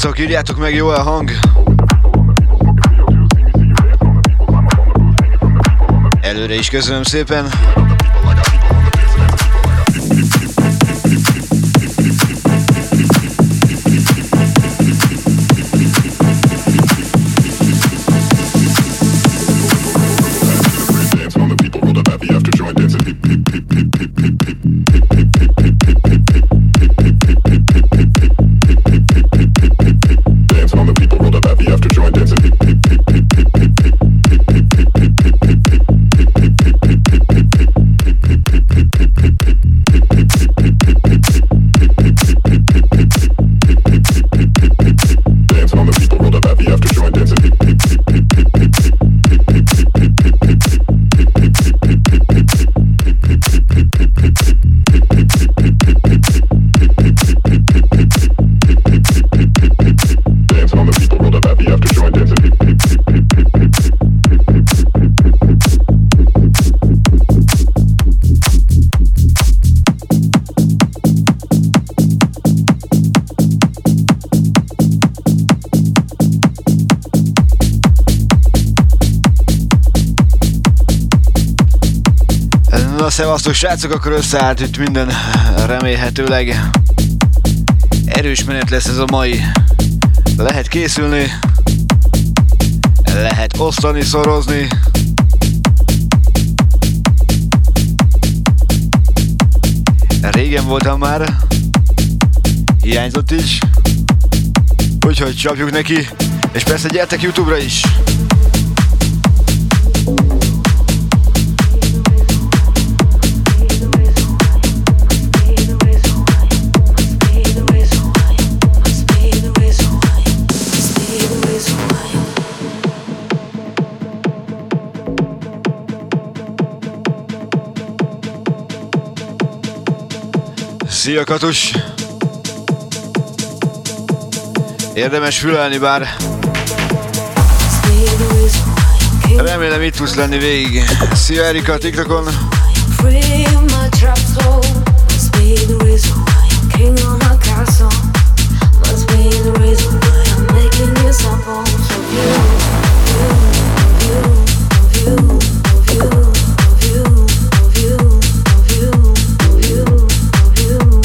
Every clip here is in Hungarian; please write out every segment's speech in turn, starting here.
Srácok, írjátok meg jó a hang. Előre is köszönöm szépen. Szevasztok srácok, akkor összeállt itt minden remélhetőleg. Erős menet lesz ez a mai. Lehet készülni, lehet osztani, szorozni. Régen voltam már, hiányzott is, úgyhogy csapjuk neki, és persze gyertek Youtube-ra is. Szia Katus! Érdemes fülelni bár. Remélem itt tudsz lenni végig. Szia Erika TikTokon!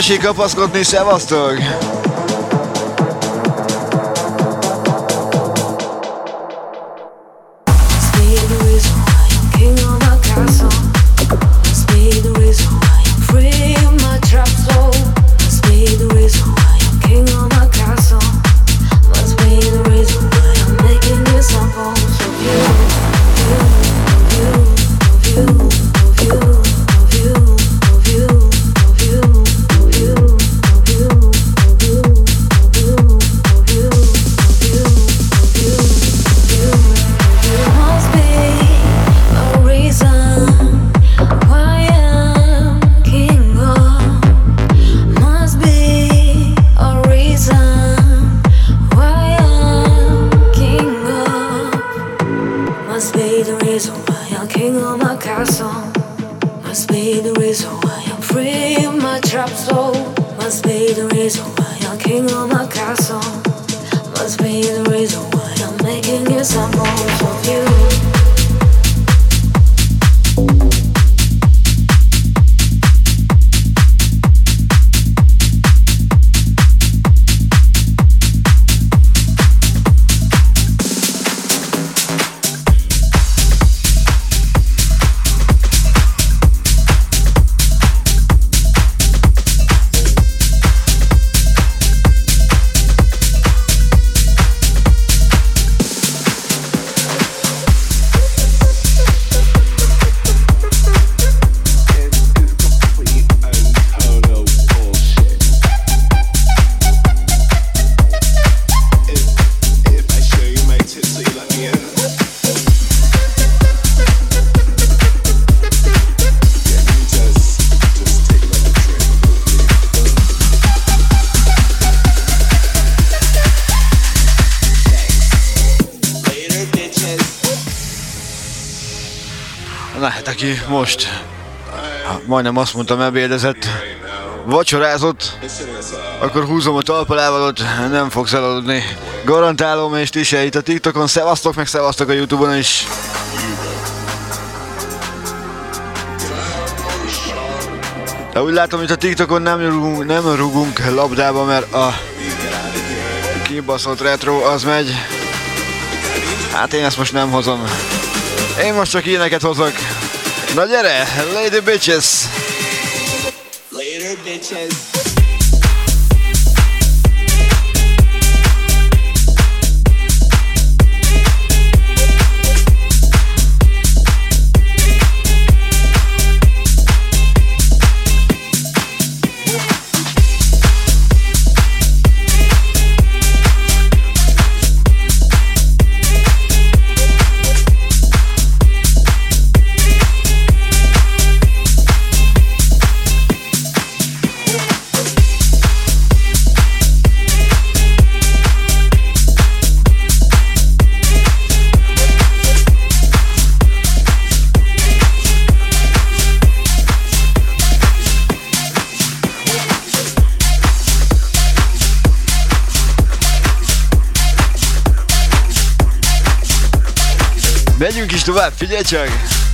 tessék kapaszkodni, szevasztok! Most, majdnem azt mondtam ebédezett, vacsorázott, akkor húzom a talpalávalot, nem fogsz elaludni. Garantálom, és ti se itt a TikTokon, szevasztok, meg szevasztok a Youtube-on is. De úgy látom, hogy a TikTokon nem rugunk, nem rugunk labdába, mert a kibaszott retro az megy. Hát én ezt most nem hozom. Én most csak ilyeneket hozok. Na gyere, Lady Bitches! Later, bitches. Tovább, figyelj csak!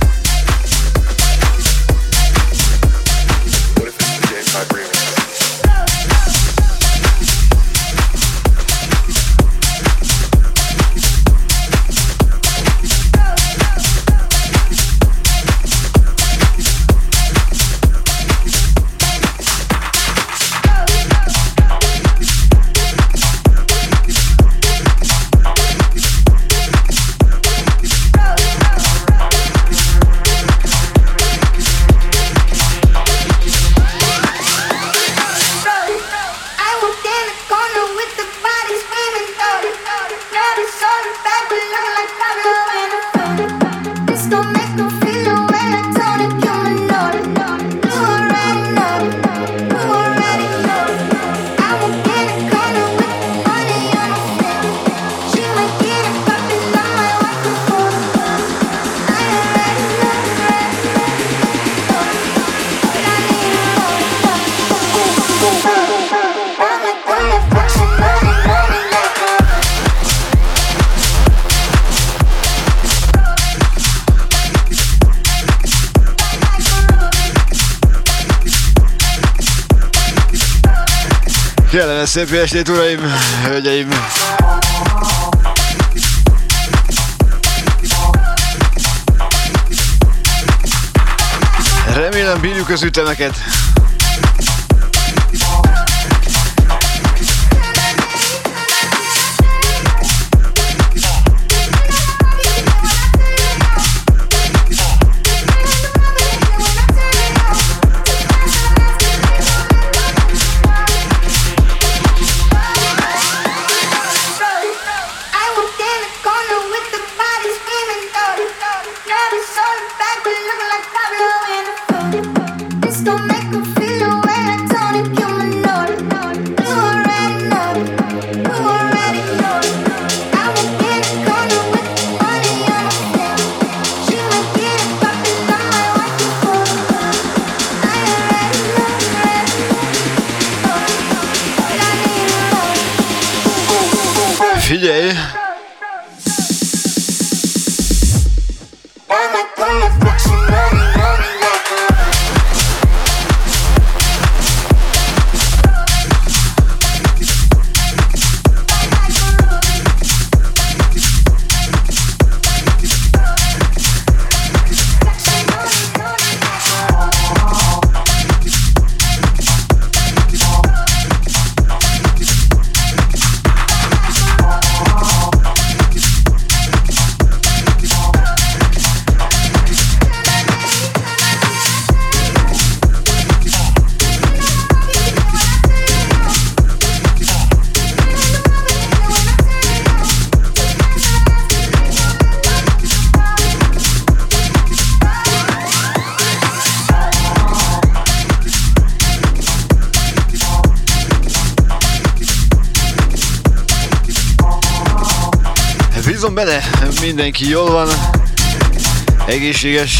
Szép estét, uraim, hölgyeim! Remélem bírjuk az ütemeket. mindenki jól van, egészséges.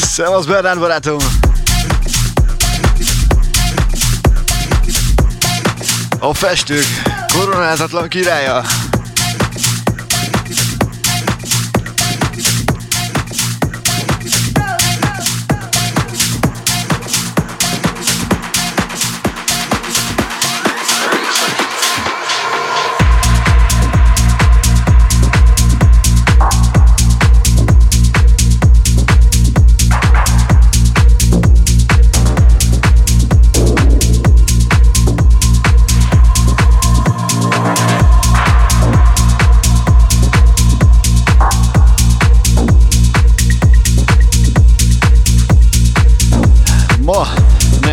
Szevasz Bernán barátom! A festők koronázatlan királya!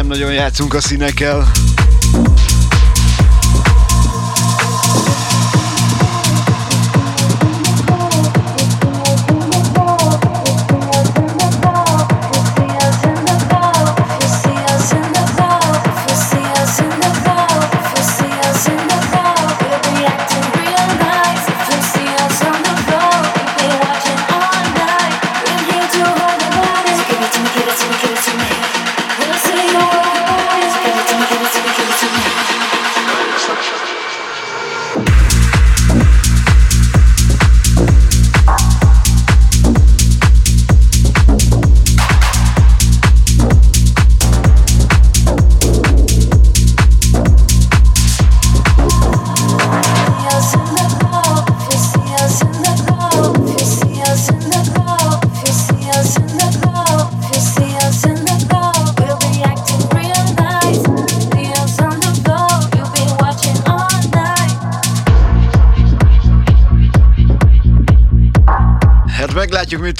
Nagyon játszunk a színekkel.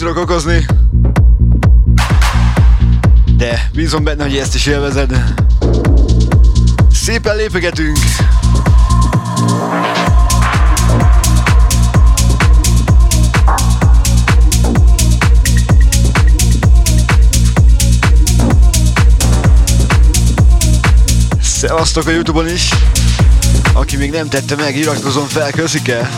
Tudok okozni. De bízom benne, hogy ezt is élvezed. Szépen lépegetünk. Szevasztok a Youtube-on is! Aki még nem tette meg, iratkozom fel, köszike!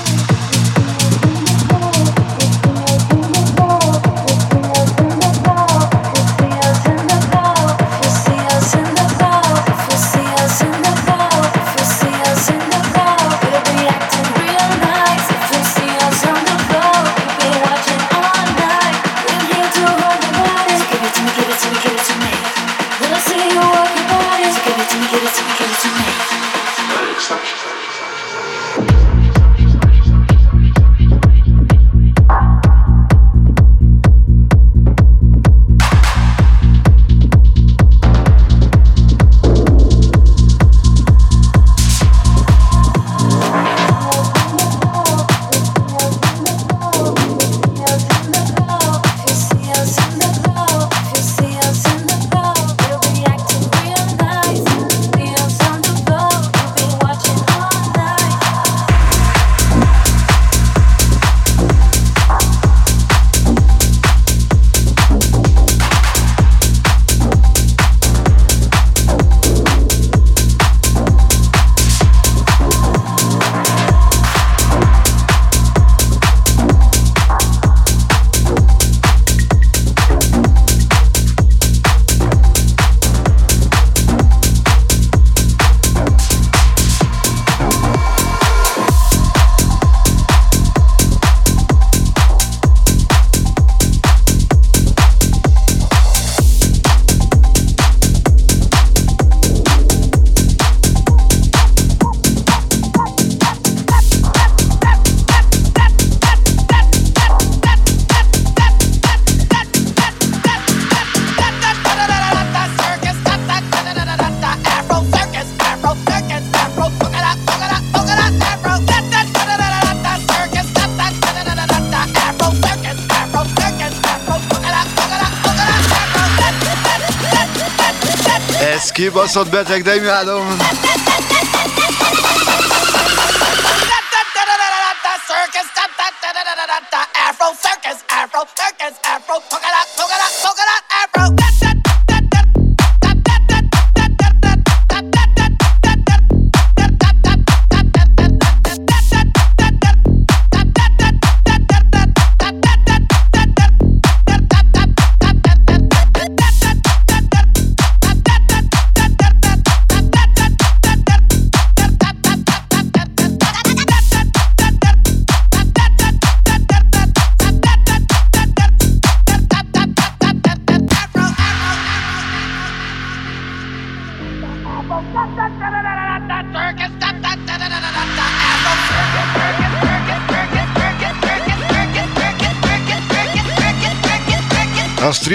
Kibaszott beteg, de imádom.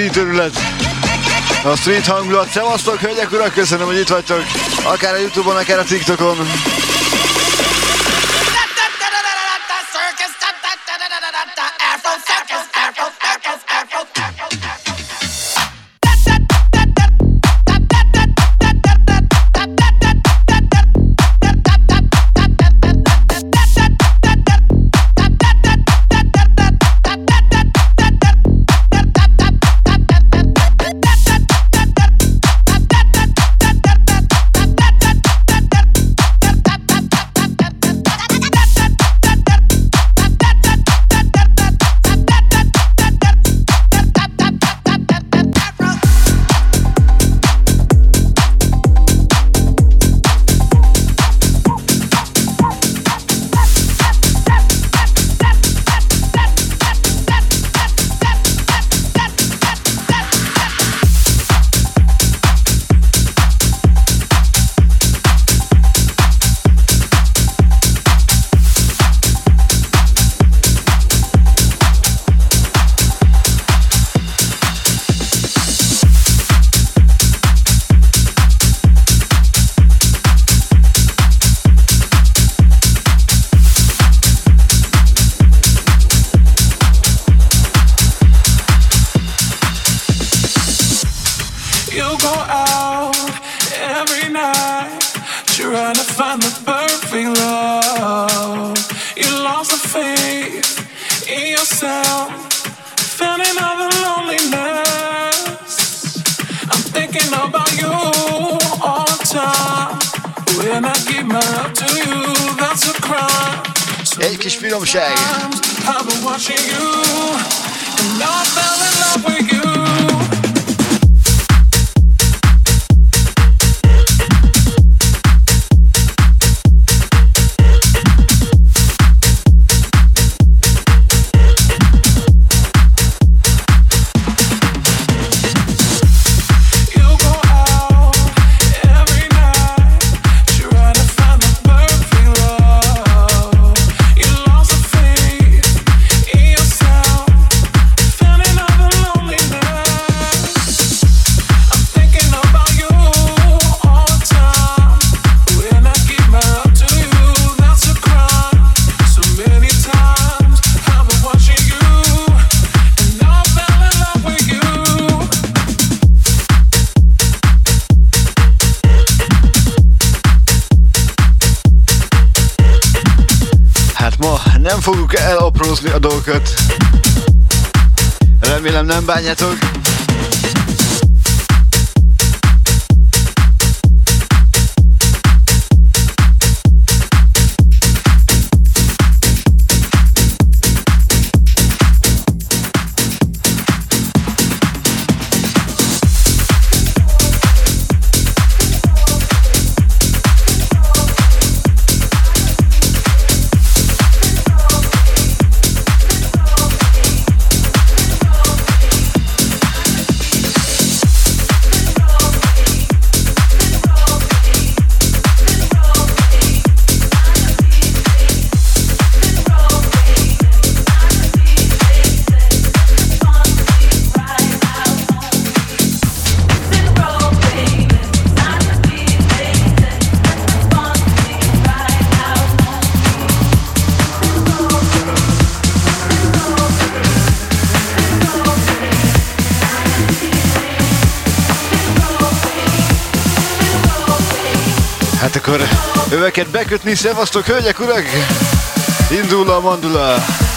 A street örület. A street hangulat. Szevasztok, hölgyek, urak, köszönöm, hogy itt vagytok. Akár a Youtube-on, akár a TikTokon. Eventjes puur om shaggy. Bekötni, szevasztok, hölgyek, urak! Indul a mandula!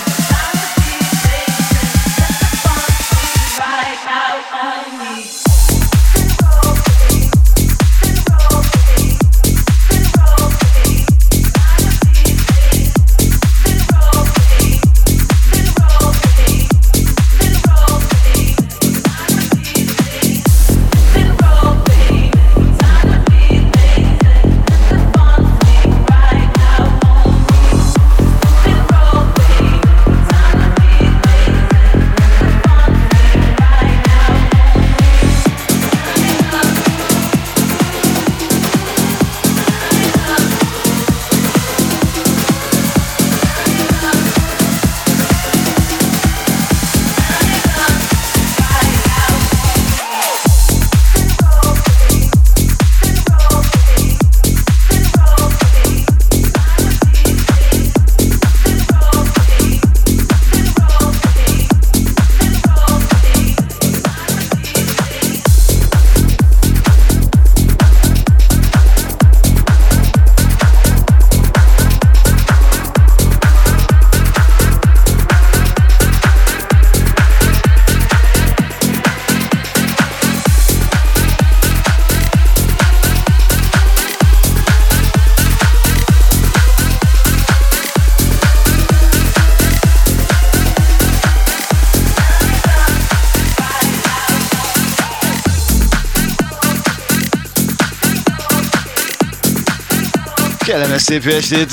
Kellemes szép estét!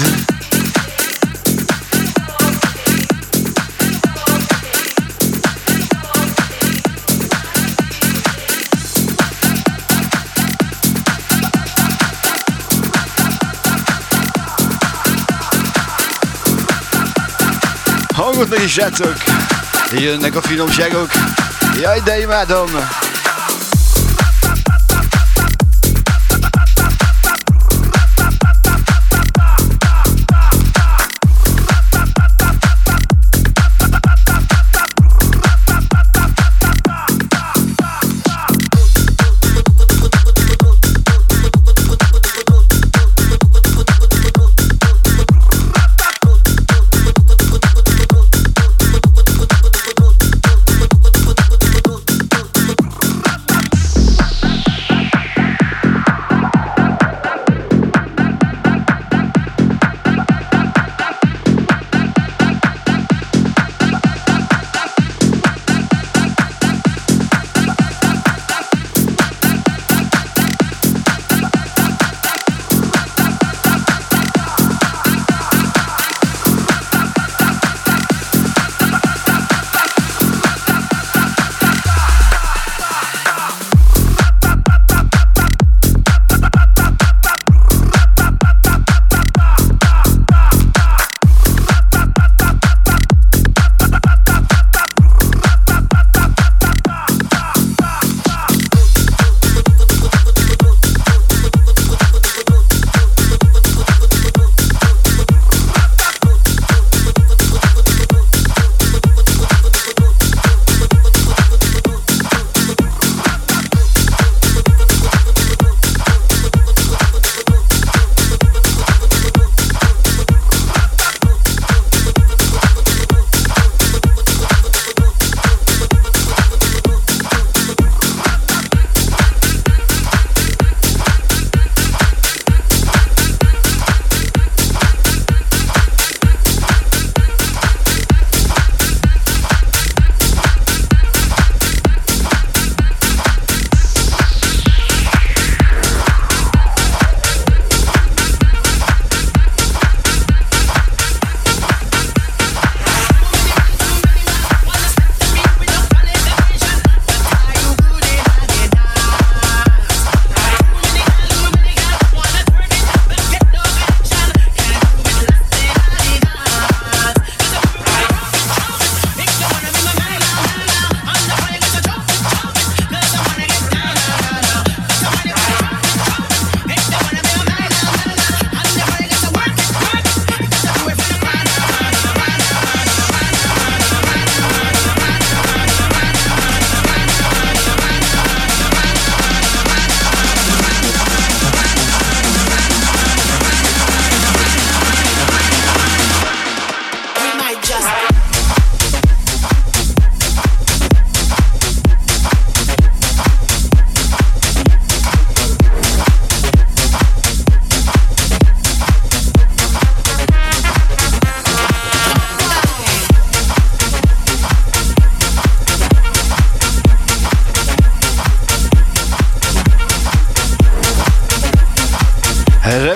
Hangot meg is, srácok! Jönnek a finomságok! Jaj, de imádom!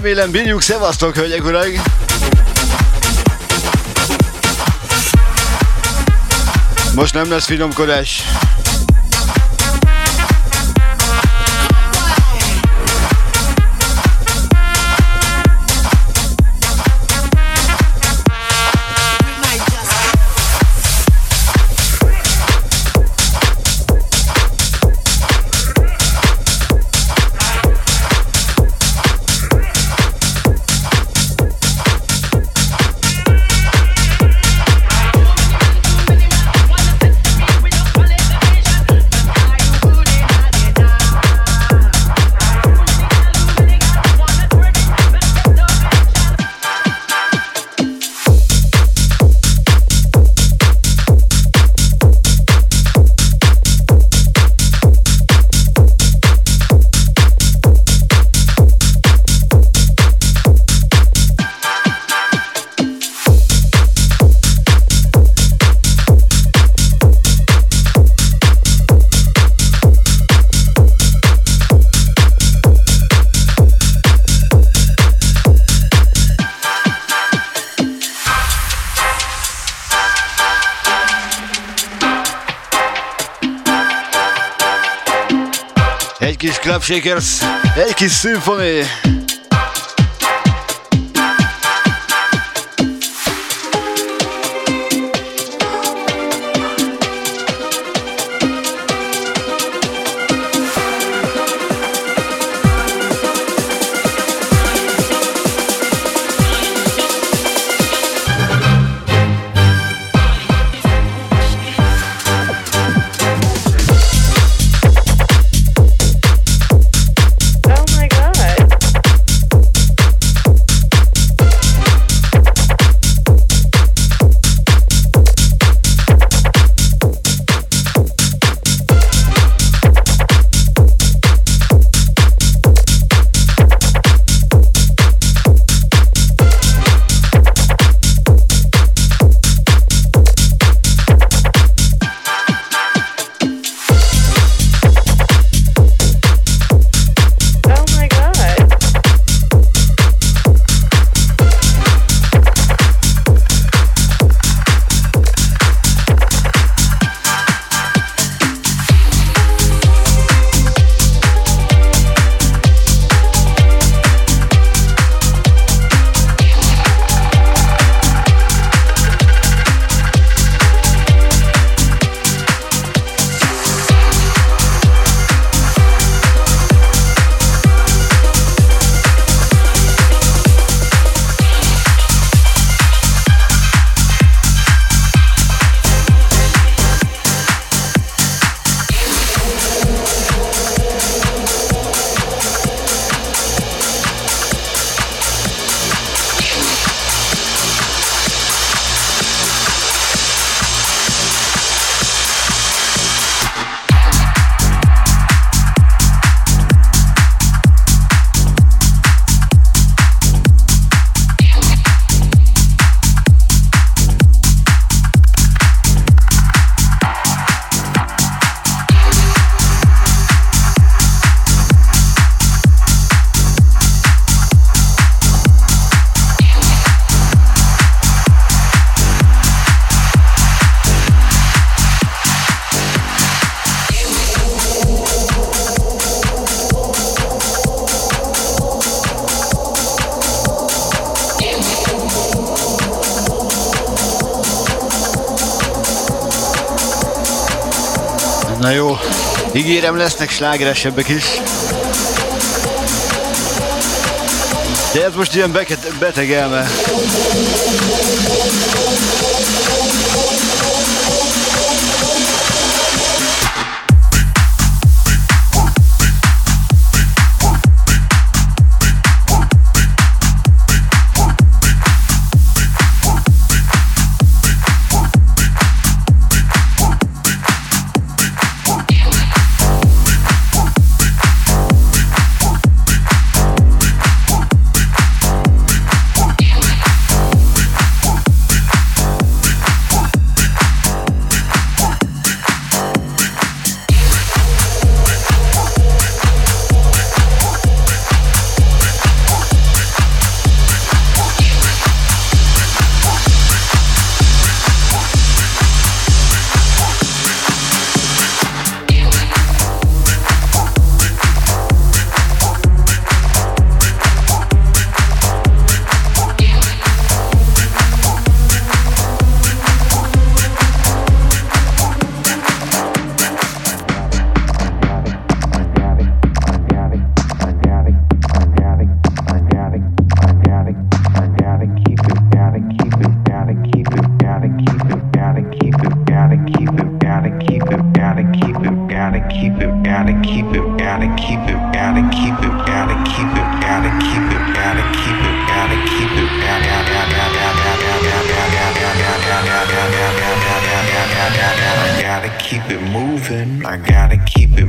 Remélem bírjuk, szevasztok, hölgyek, urak! Most nem lesz finomkodás. Shakers, egy kis Symphony. Ígérem, lesznek slágeresebbek is. De ez most ilyen beteg elme. moving. I gotta keep it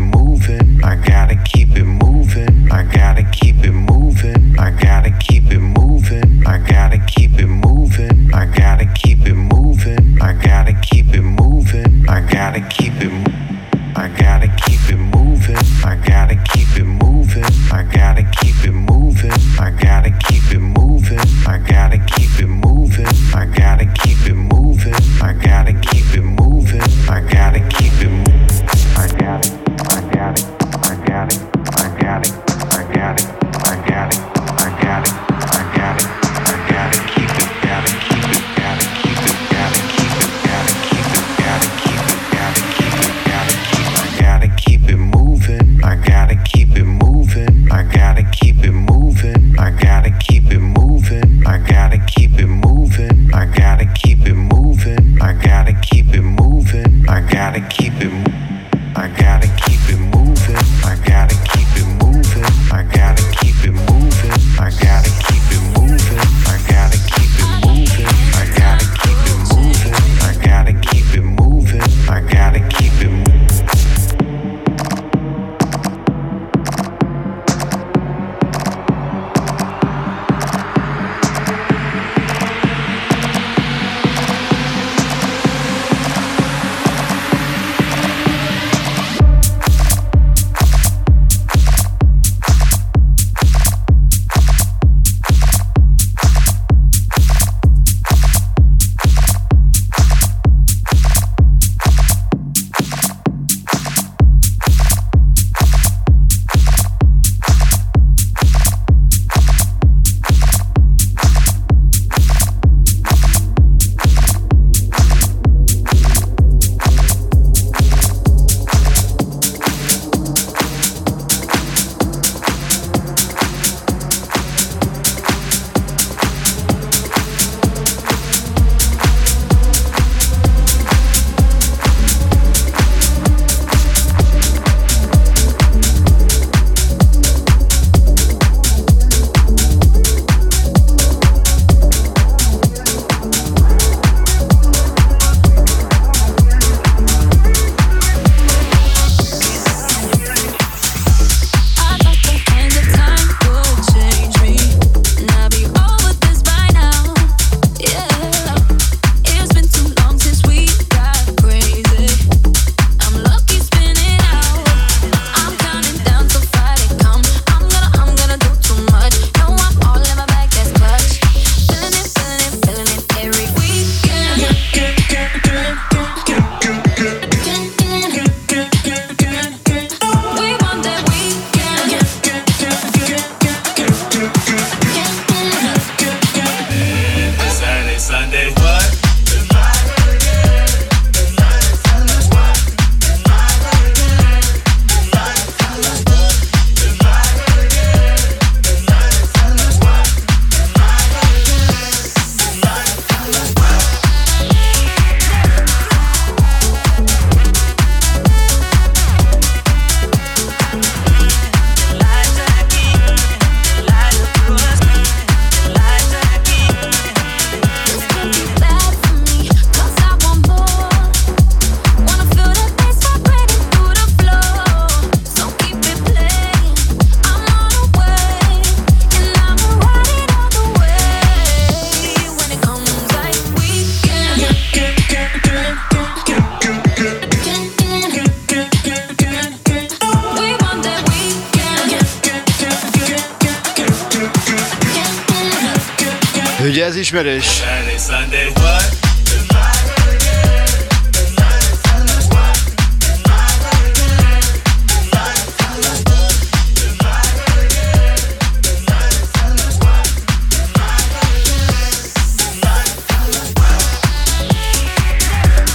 ismerős?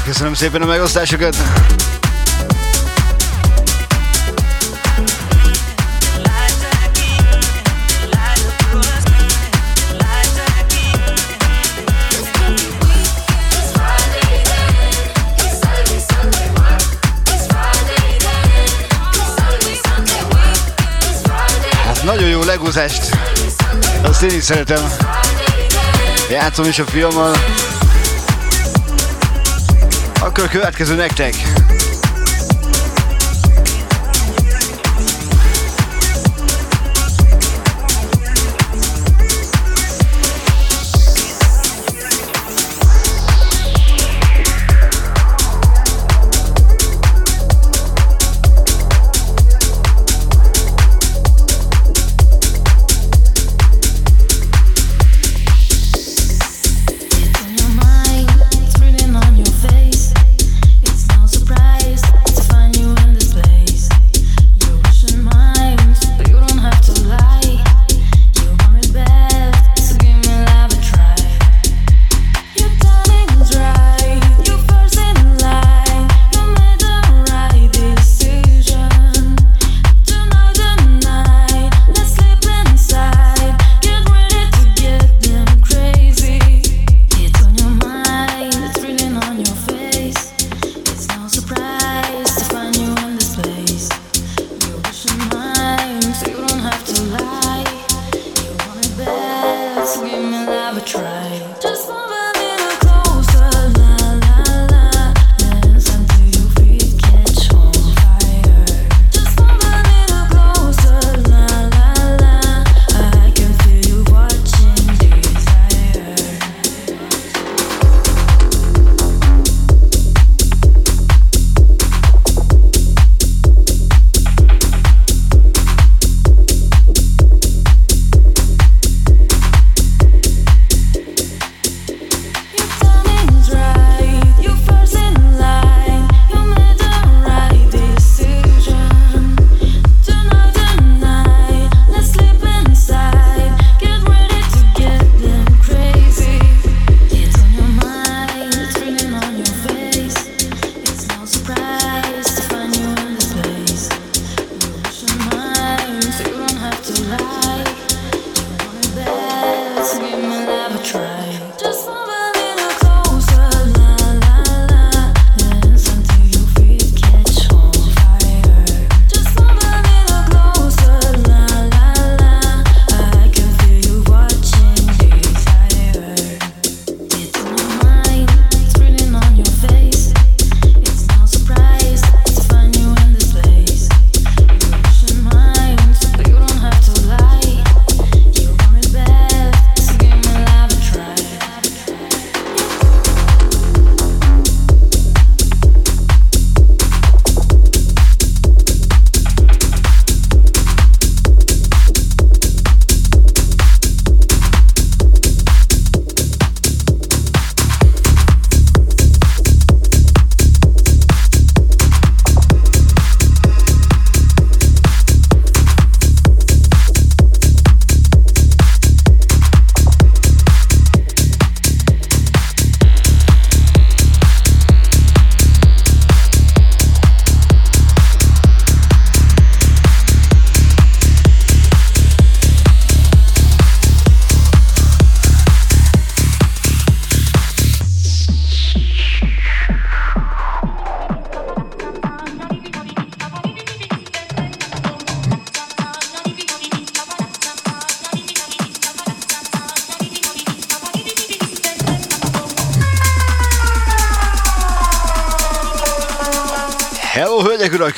Köszönöm szépen a megosztásokat! Legózást. Azt én is szeretem. Játszom is a fiammal. Akkor a következő nektek.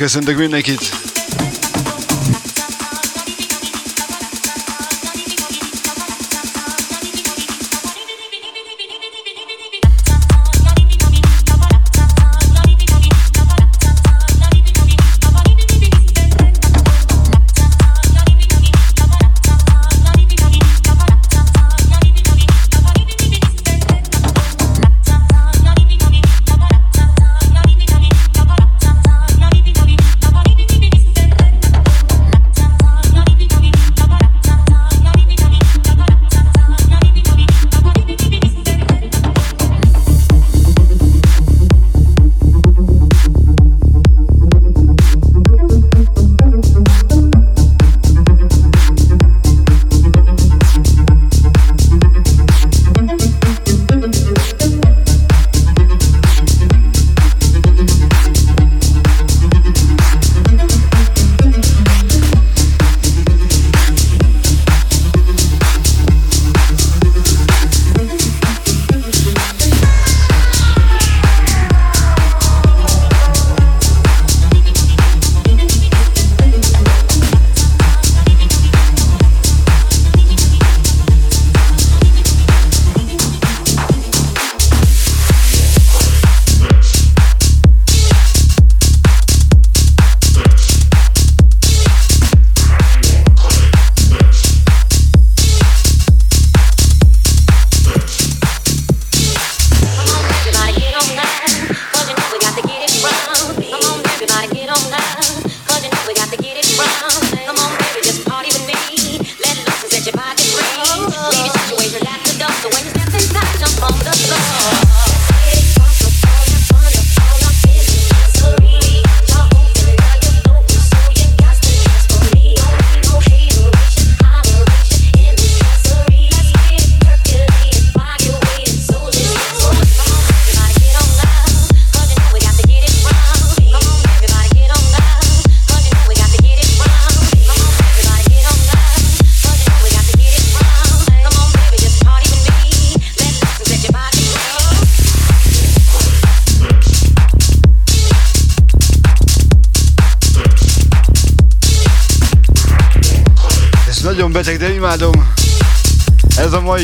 Köszöntök mindenkit!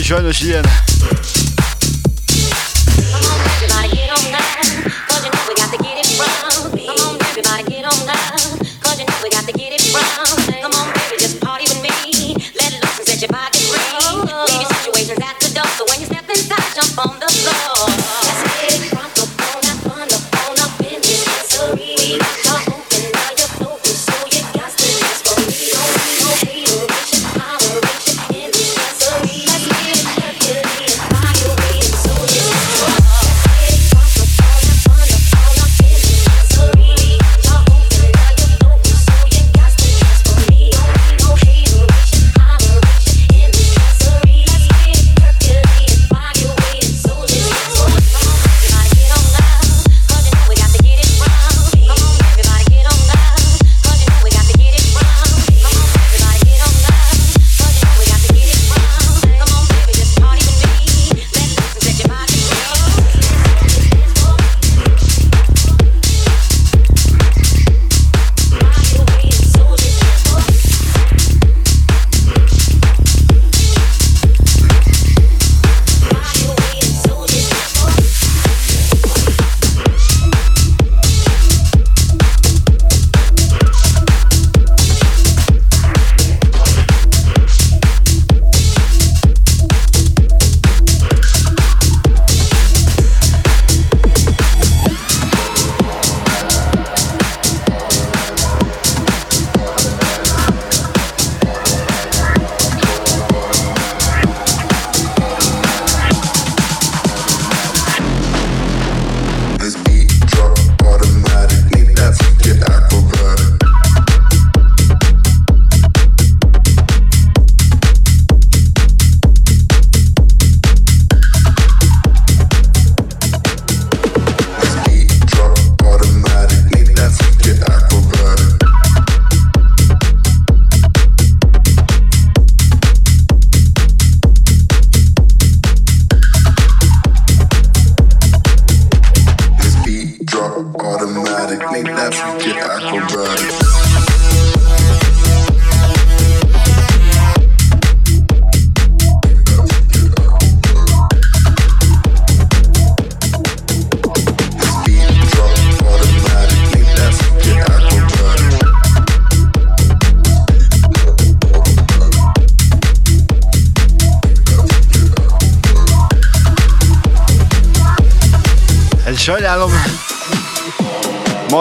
Ez a mai sajnos ilyen.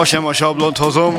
Akşam aşağı blond tozum.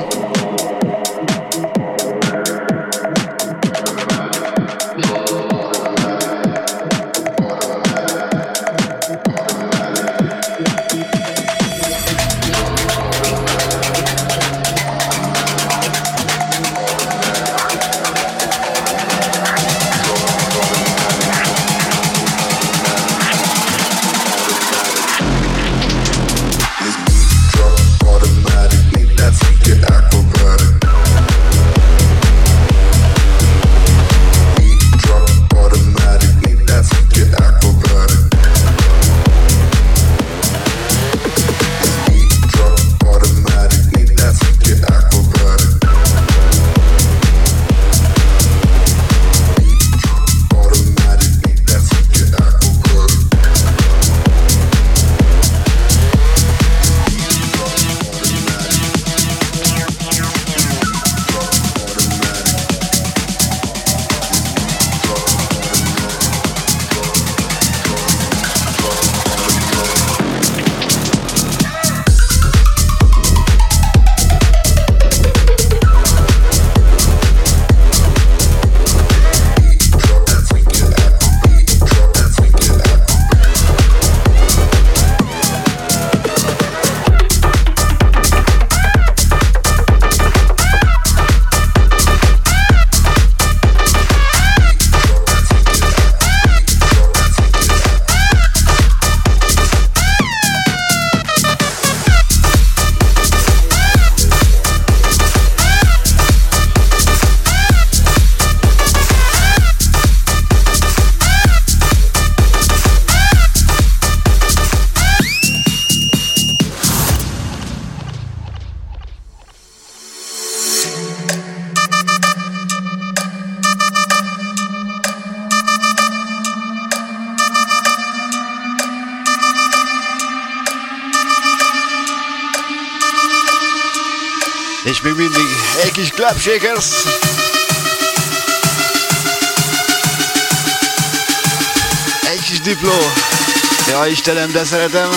Még mindig egy kis Club Shakers. Egy kis dipló. Ja Istenem, de szeretem.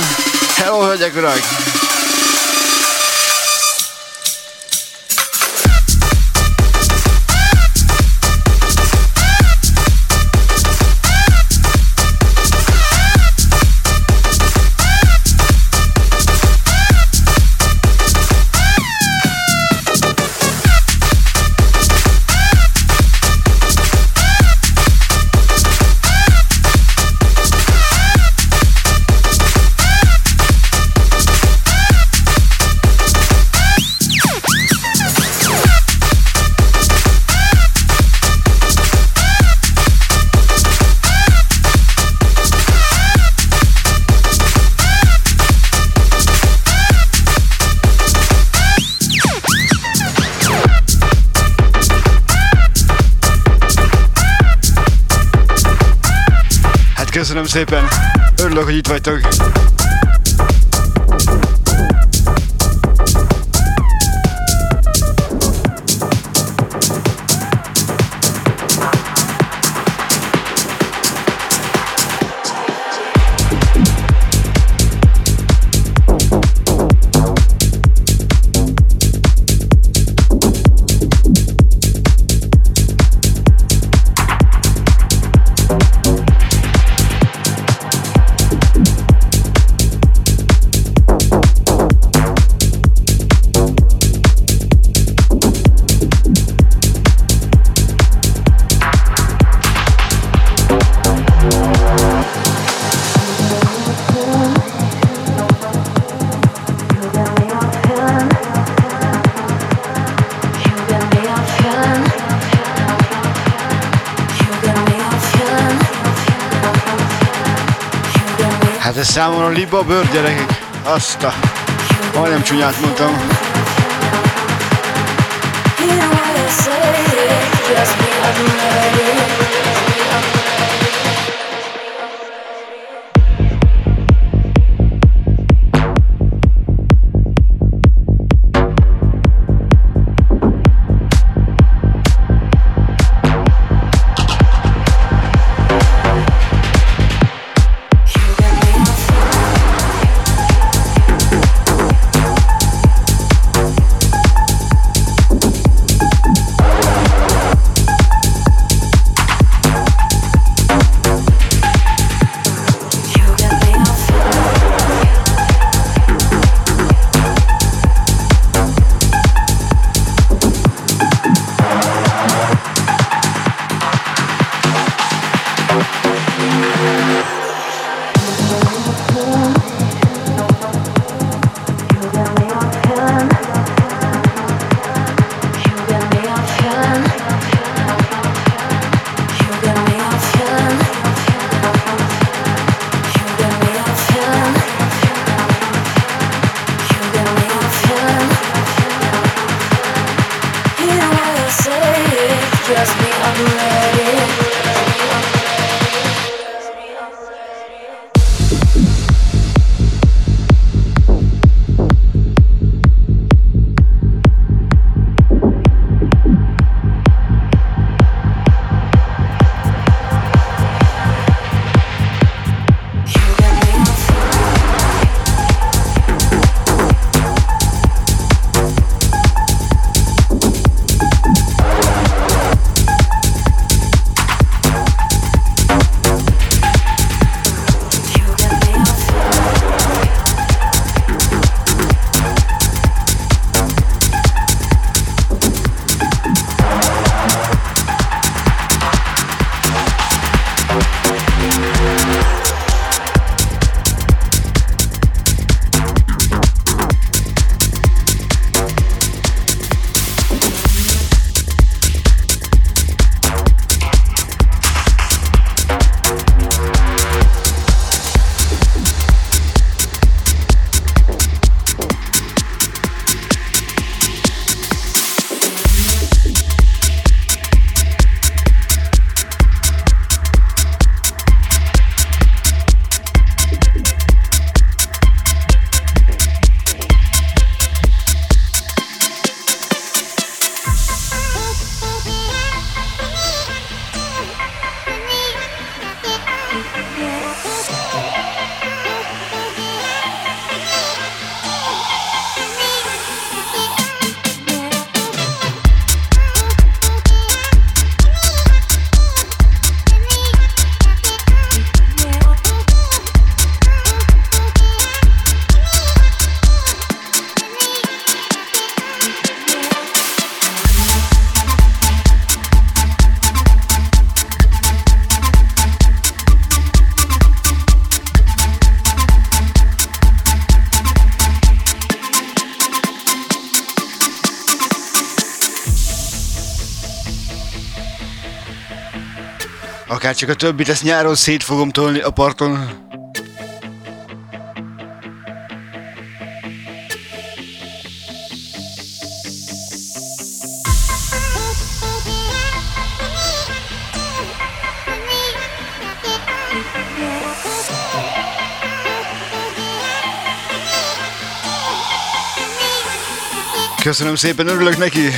Hello, hölgyek, urak! Szépen. Számomra liba bőr gyerekek. Azt a... Majdnem csúnyát mondtam. Csak a többit, ezt nyáron szét fogom tolni a parton. Köszönöm szépen, örülök neki!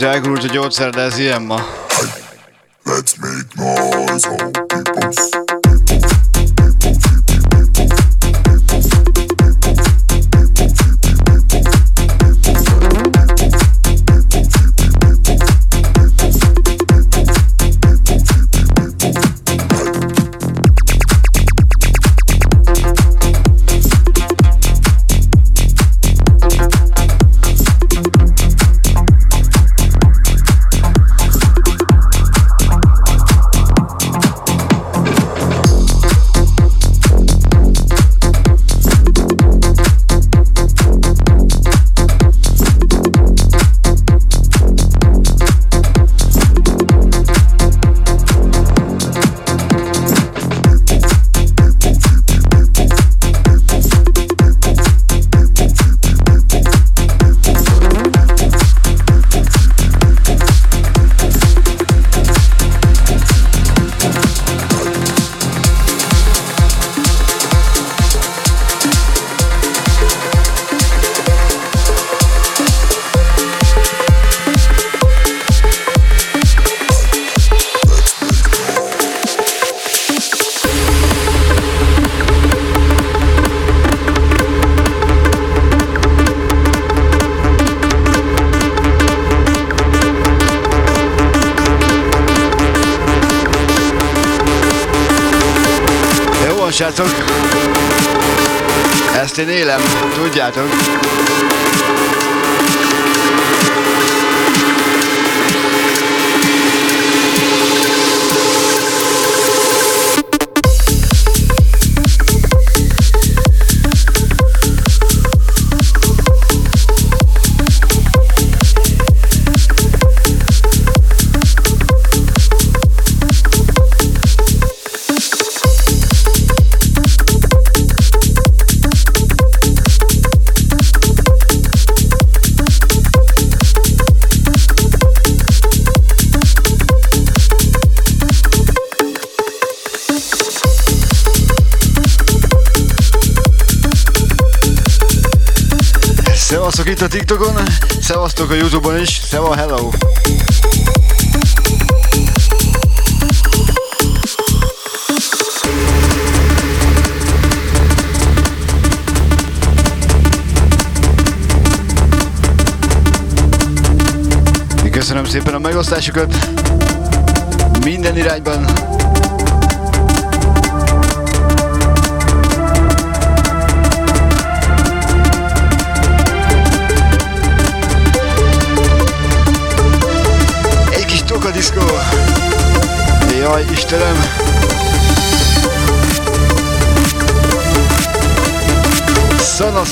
Elgurult a gyógyszer, de ez ilyen ma. Let's make noise, peoples. Szevasztok a Youtube-on is, szeva hello! Köszönöm szépen a megosztásukat minden irányban.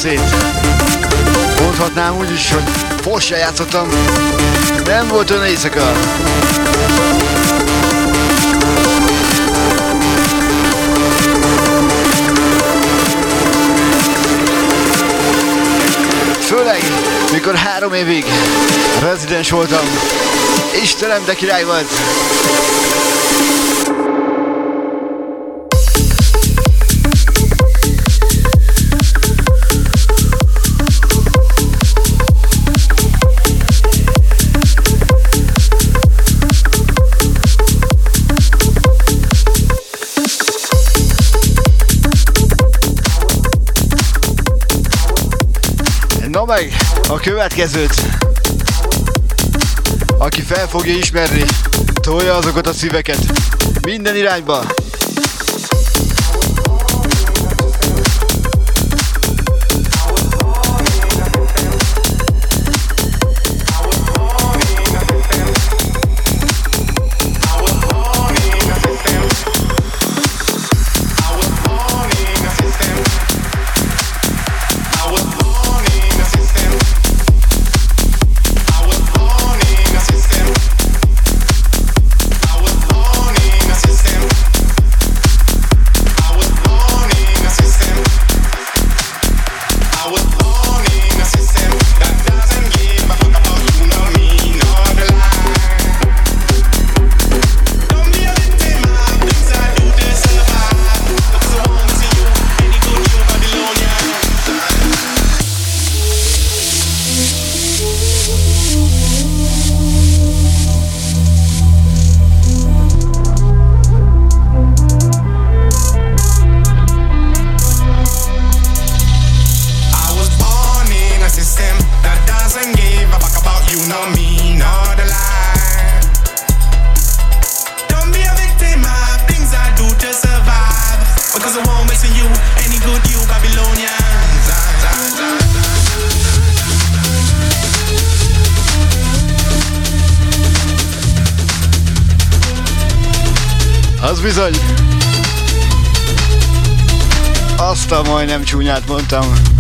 Szanaszét! Mondhatnám úgy is, hogy fossa játszottam. Nem volt olyan éjszaka. Főleg, mikor három évig rezidens voltam, Istenem, de király volt! A következőt aki fel fogja ismerni, tolja azokat a szíveket minden irányba. Csúnyát mondtam.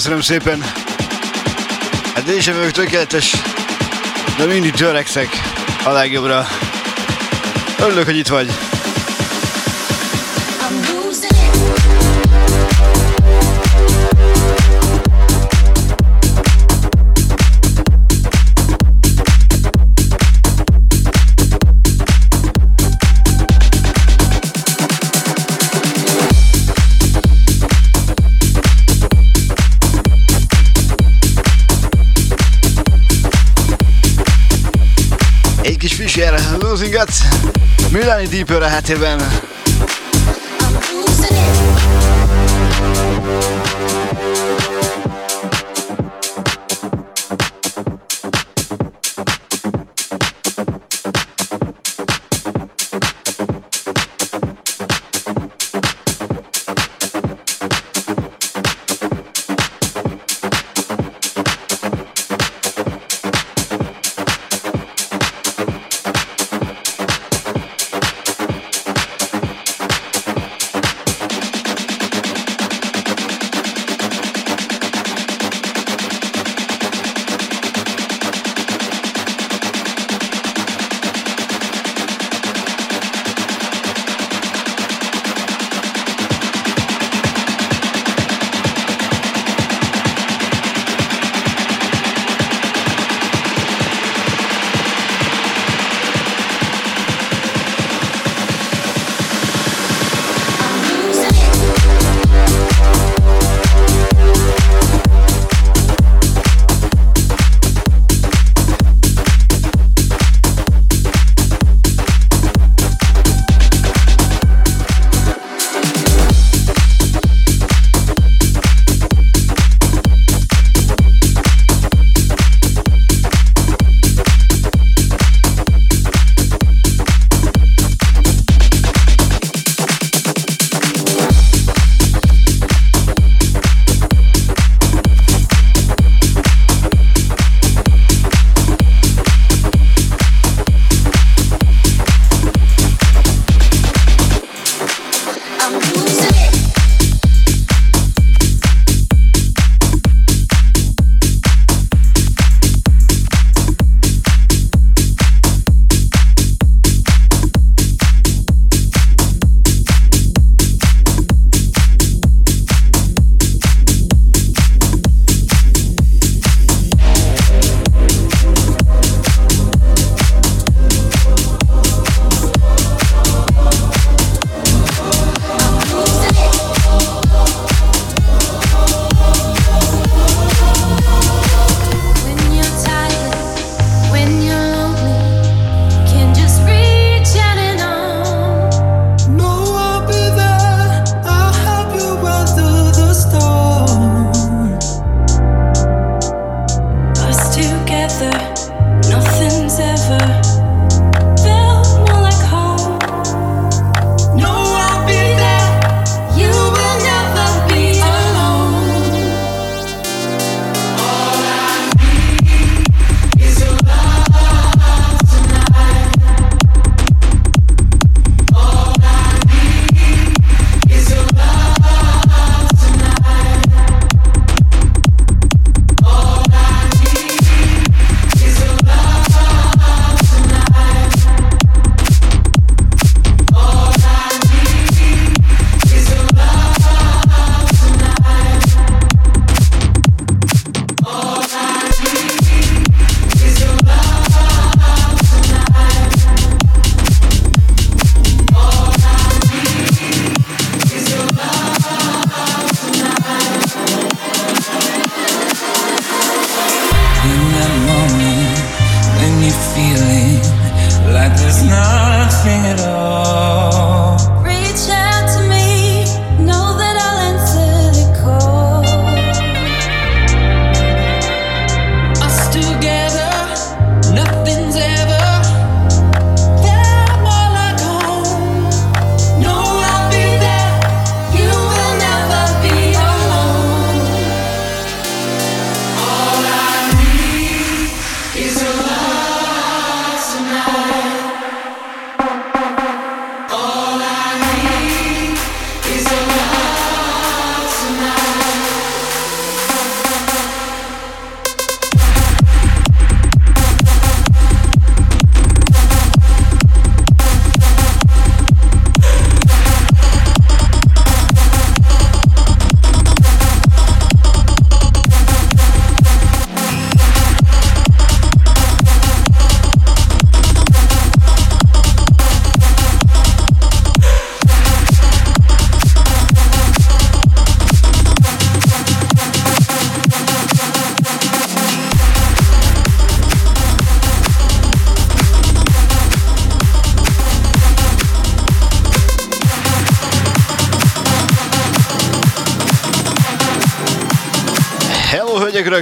Köszönöm szépen. Hát én sem vagyok tökéletes, de mindig törekszek a legjobbra. Örülök, hogy itt vagy. Losing Guts Milani Deeper a hetében.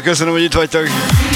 Köszönöm, hogy itt vagytok.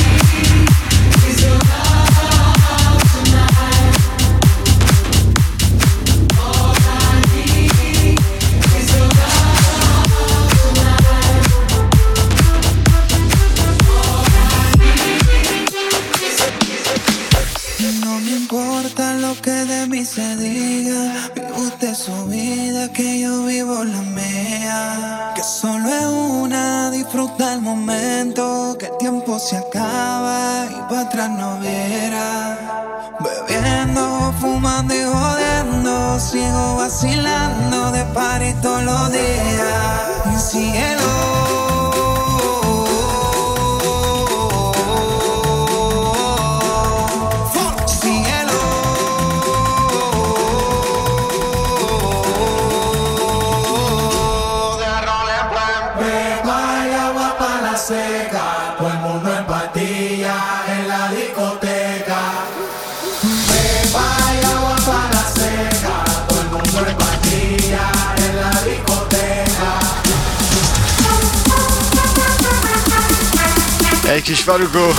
Varugó.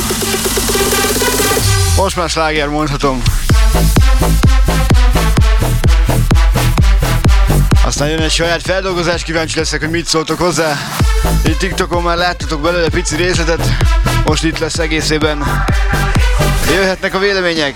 Most már sláger mondhatom. Aztán jön egy saját feldolgozás, kíváncsi leszek, hogy mit szóltok hozzá. Itt TikTokon már láttatok belőle pici részletet, most itt lesz egészében. Jöhetnek a vélemények.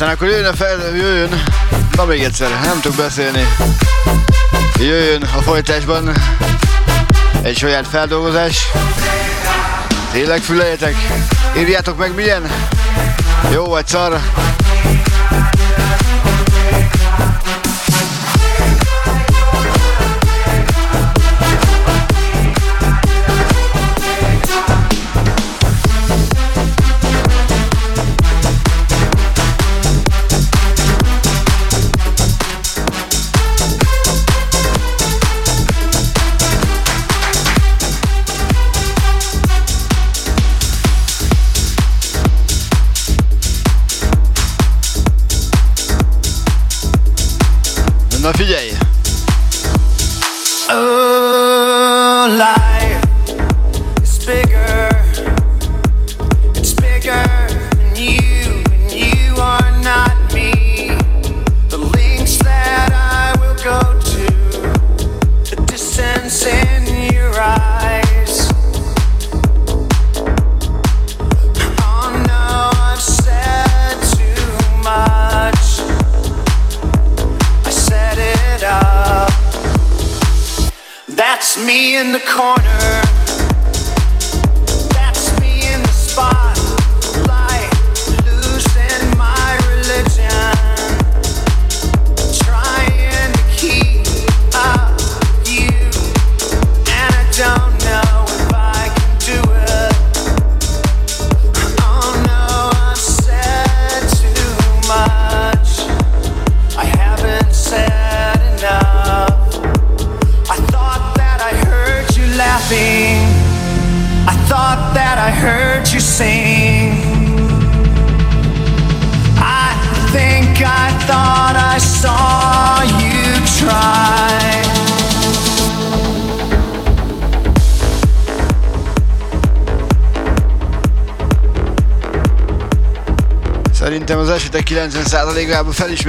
Aztán akkor jöjjön a fel, jöjjön, na még egyszer, nem tudok beszélni. Jöjjön a folytásban egy saját feldolgozás. Tényleg füleljetek, írjátok meg milyen, jó vagy szar.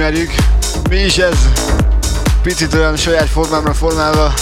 90%-ában felismerjük. Mi is ez? Picit olyan saját formámra formálva.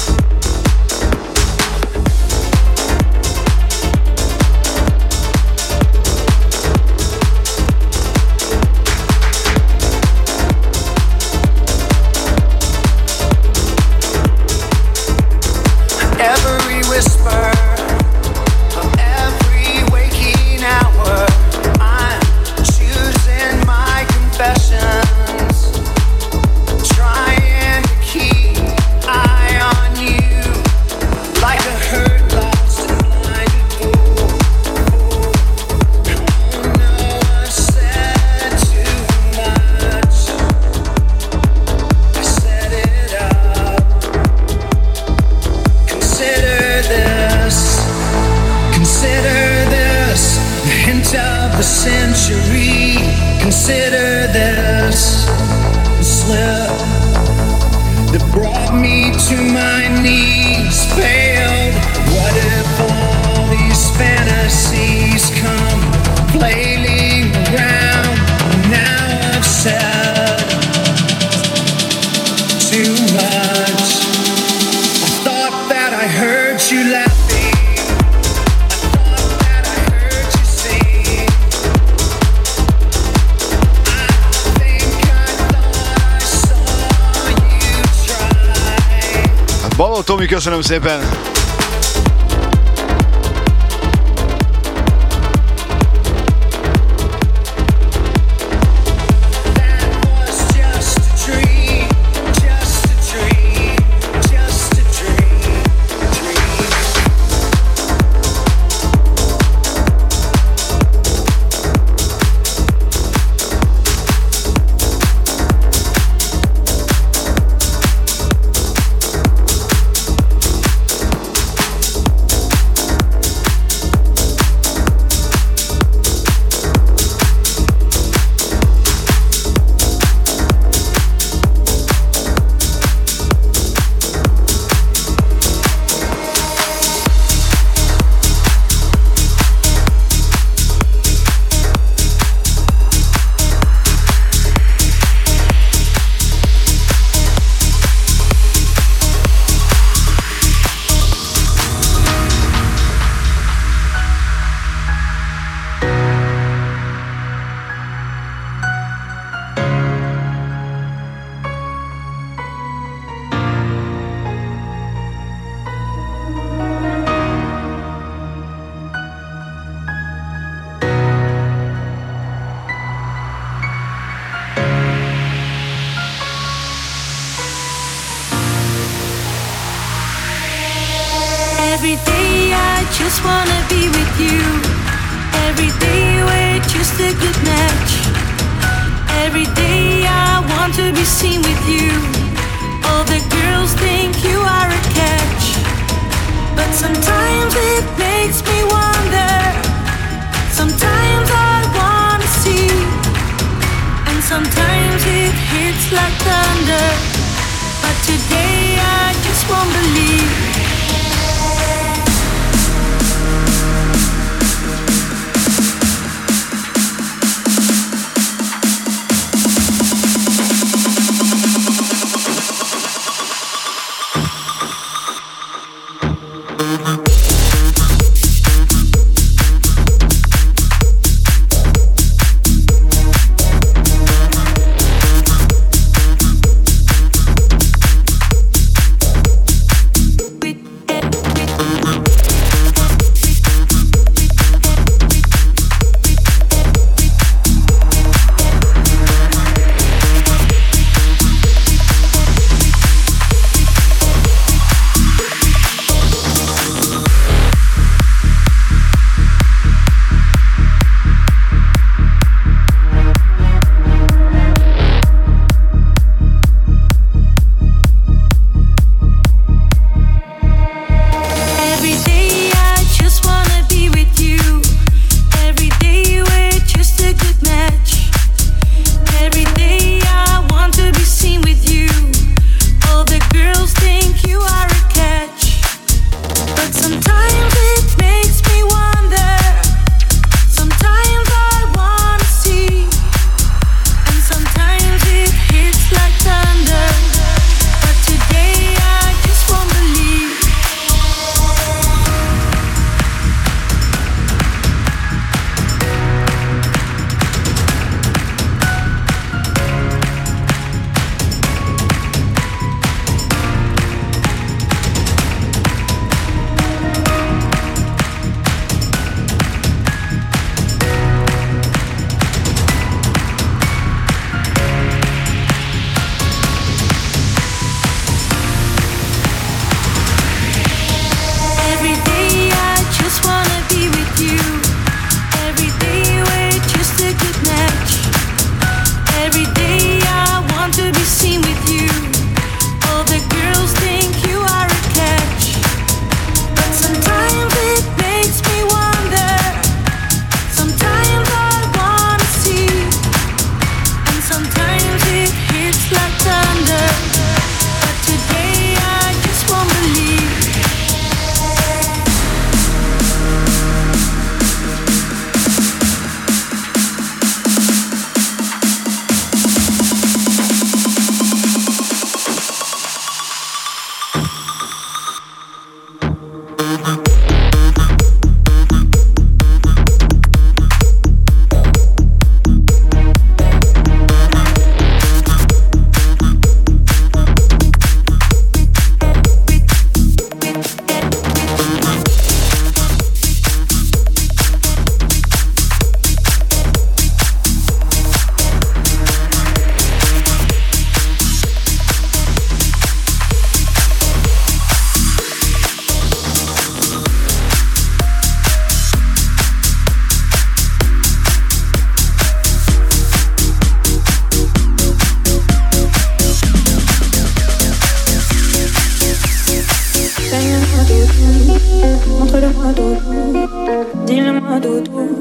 Zipper.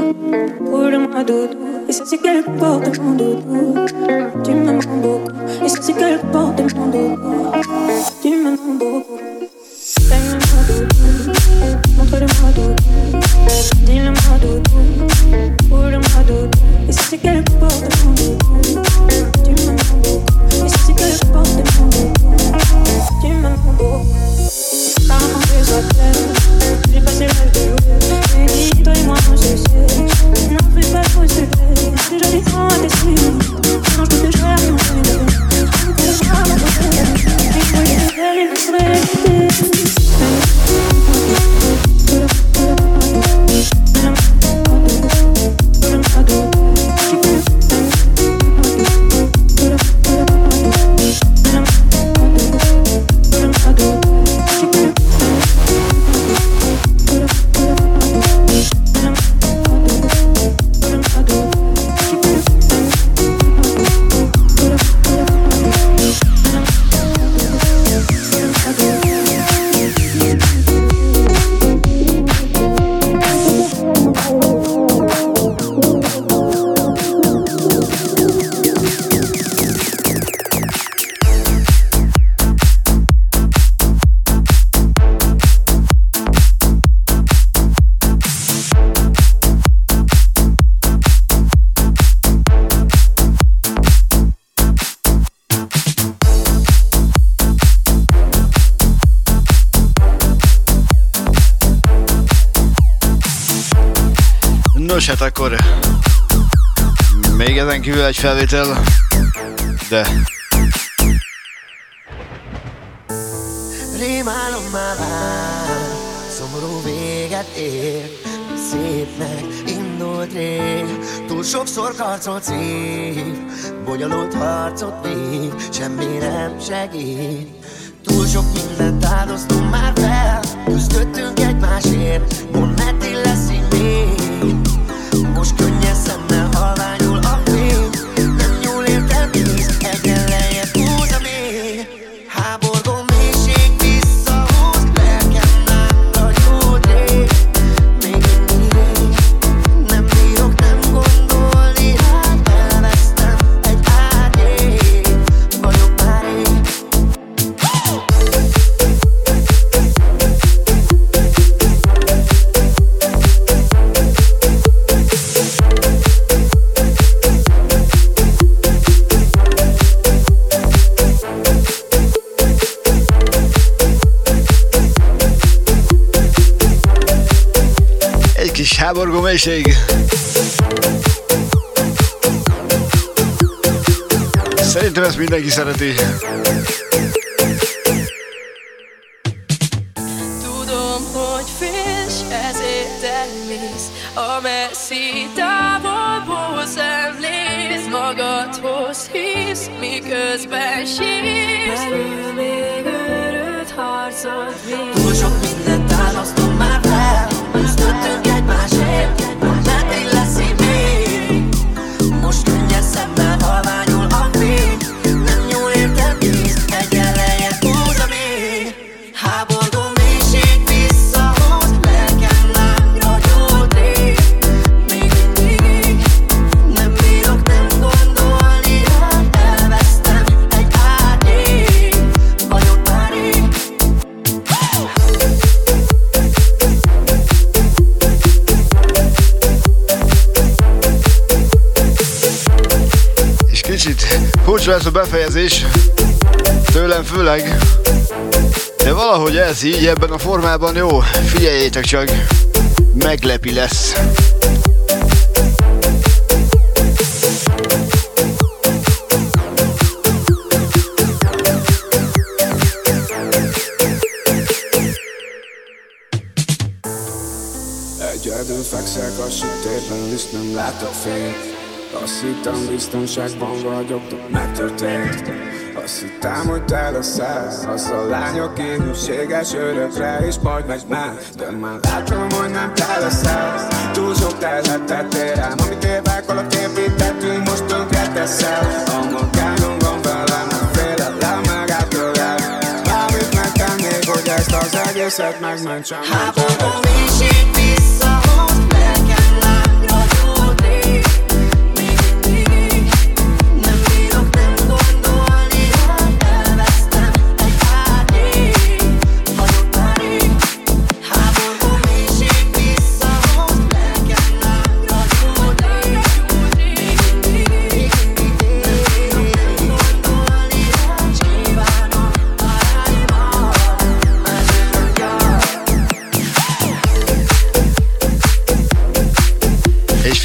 Coule-moi doudou, et ça c'est qu'elle porte mon doudou. Tu m'aimes beaucoup, et ça c'est qu'elle porte mon doudou. Még ezen kívül egy felvétel, mélység. Szerintem ezt mindenki szereti. Tudom, hogy félsz, ezért elmész A messzi távolból szemlész Magadhoz hisz, miközben sírsz Belül még őrült harcot víz. Túl sok mindent áldoztunk már fel Küzdöttünk egymásért furcsa lesz a befejezés, tőlem főleg, de valahogy ez így ebben a formában jó, figyeljétek csak, meglepi lesz. Egyedül fekszek a sötétben, nem látok fényt azt hittem biztonságban vagyok, megtörtént. Azt hittem, hogy te leszel. Az a lány, aki hűséges örökre És majd megy már De már látom, hogy nem te leszel. Túl sok terhet tettél rám Amit évek alatt építettünk Most tönkre teszel. A magánom van velem A félelem meg átölel Bármit megtennék, hogy ezt az egészet megmentsem. Háború nincs itt.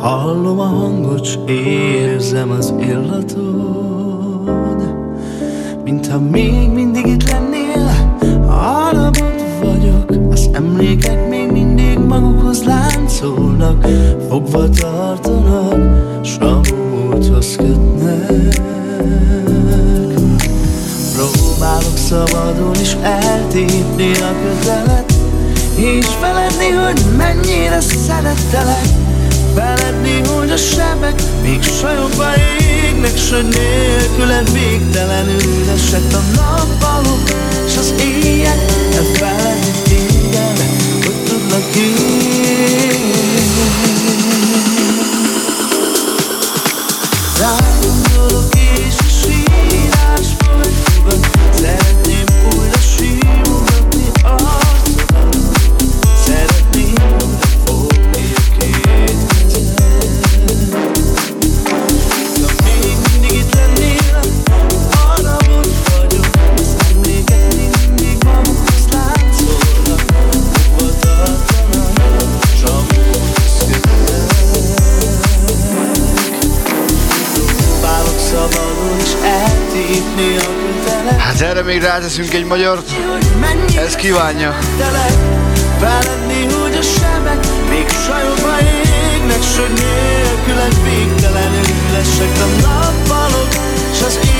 Hallom a hangot, s érzem az illatod. Mintha még mindig itt lennél Arra vagyok. Az emlékek még mindig magukhoz láncolnak. Fogva tartanak S a múlthoz kötnek. Próbálok szabadon is eltépni a közelet És feledni, hogy mennyire szerettelek. Veled néhogy a sebek még sajokba égnek S hogy nélküled végtelenül esett a nappalok S az éjjel elfelejt téged, hogy tudlak én. még ráteszünk egy magyart, ez kívánja. Feledni, hogy a sebek még sajóba égnek, s hogy nélküled végtelenül leszek a nappalok, s az ég.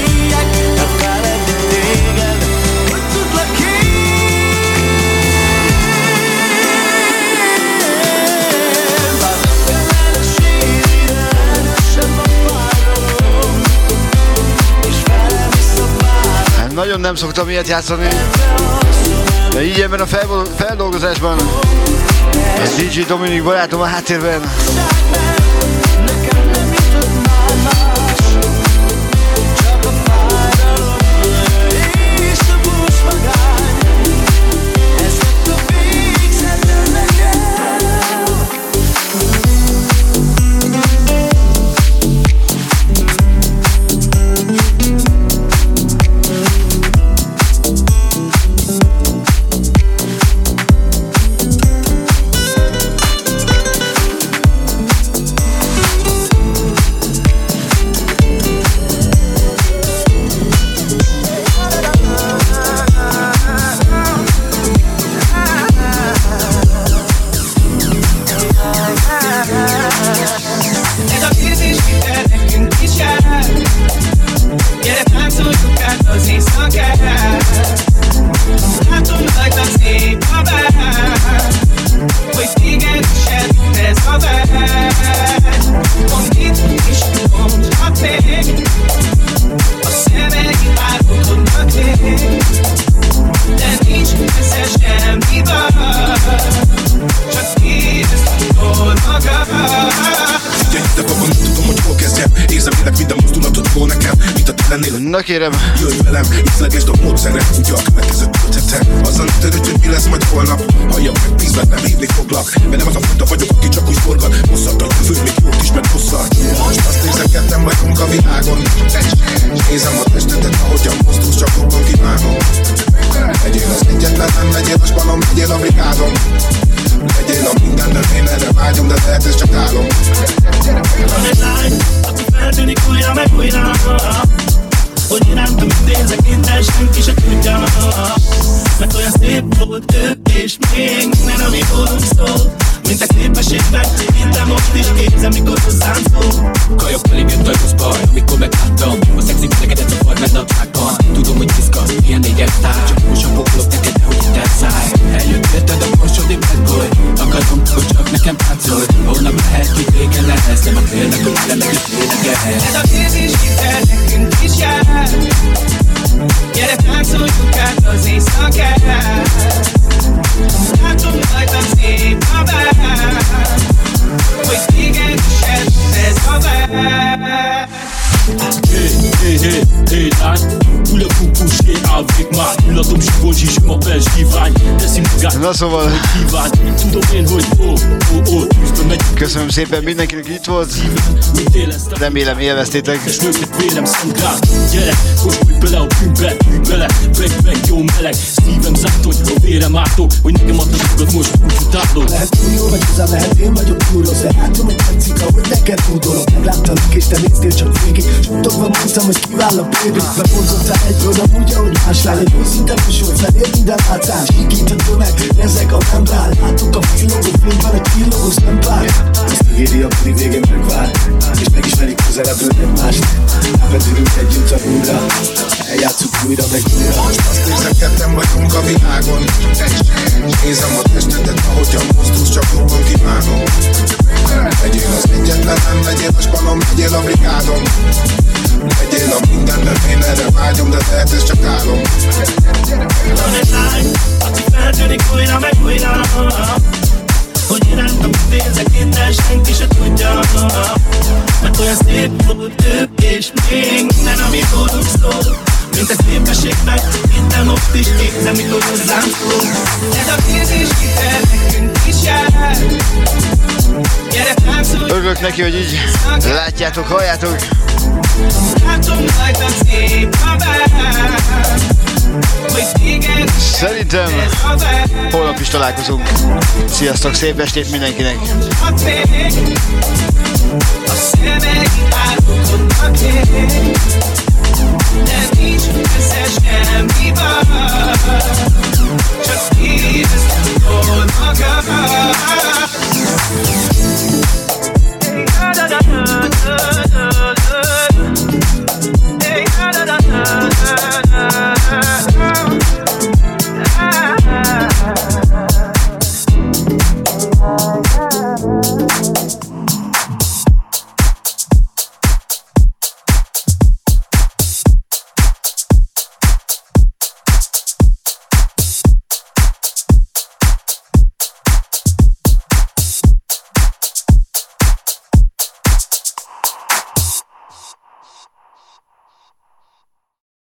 Nagyon nem szoktam ilyet játszani. De így ebben a feldolgozásban. A DJ Dominik barátom a háttérben. kérem. Jöjj velem, részleges dob módszerre, ugyak szépen mindenkinek élesztem Remélem élveztétek. És nőket vérem szemgát Gyere, kóstolj bele a bűnbe Bűn bele, jó meleg. Szívem zátony, a vérem átog Hogy nekem a most úgy utálod Lehet jó vagy hozzá, lehet én vagyok túl rossz De látom, hogy tetszik, ahogy neked tudolok Megláttalak és te néztél csak végig. Suttogva mondtam, hogy kivál a baby Bepolzottál egyből, amúgy ahogy más lány. Egy őszinte volt felér minden látszás Kikít a tömeg, ezek a membrán Láttuk a fillogó fényben, egy killogó szempár Ezt ígéri a buli végén megvár És megismerik közelebbről egymást. Átvezülünk együtt a húra Eljátszuk újra meg újra. Azt érzem, ketten vagyunk a világon. Nézem a testedet, ahogyan mozdulsz, csak jobban kívánom Legyél az egyetlen, nem legyél a spanom, legyél a brigádom. Legyél a mindenben, én erre vágyom, de lehet ez csak álom. Van egy lány, aki feltűnik újra meg újra Hogy irántam félzek innen senki se tudja Mert olyan szép volt ő és még minden, amit róluk szól. Mint egy népességnek, minden ott is képzem, mikor hozzám szól Ez a kérdés hitel nekünk is jár? Örülök neki, hogy így látjátok, halljátok. Látom rajtam szép a bár Szerintem holnap is találkozunk. Sziasztok, szép estét mindenkinek! A szemek átkodnak Nem nincs összes semmi baj Csak érezd jól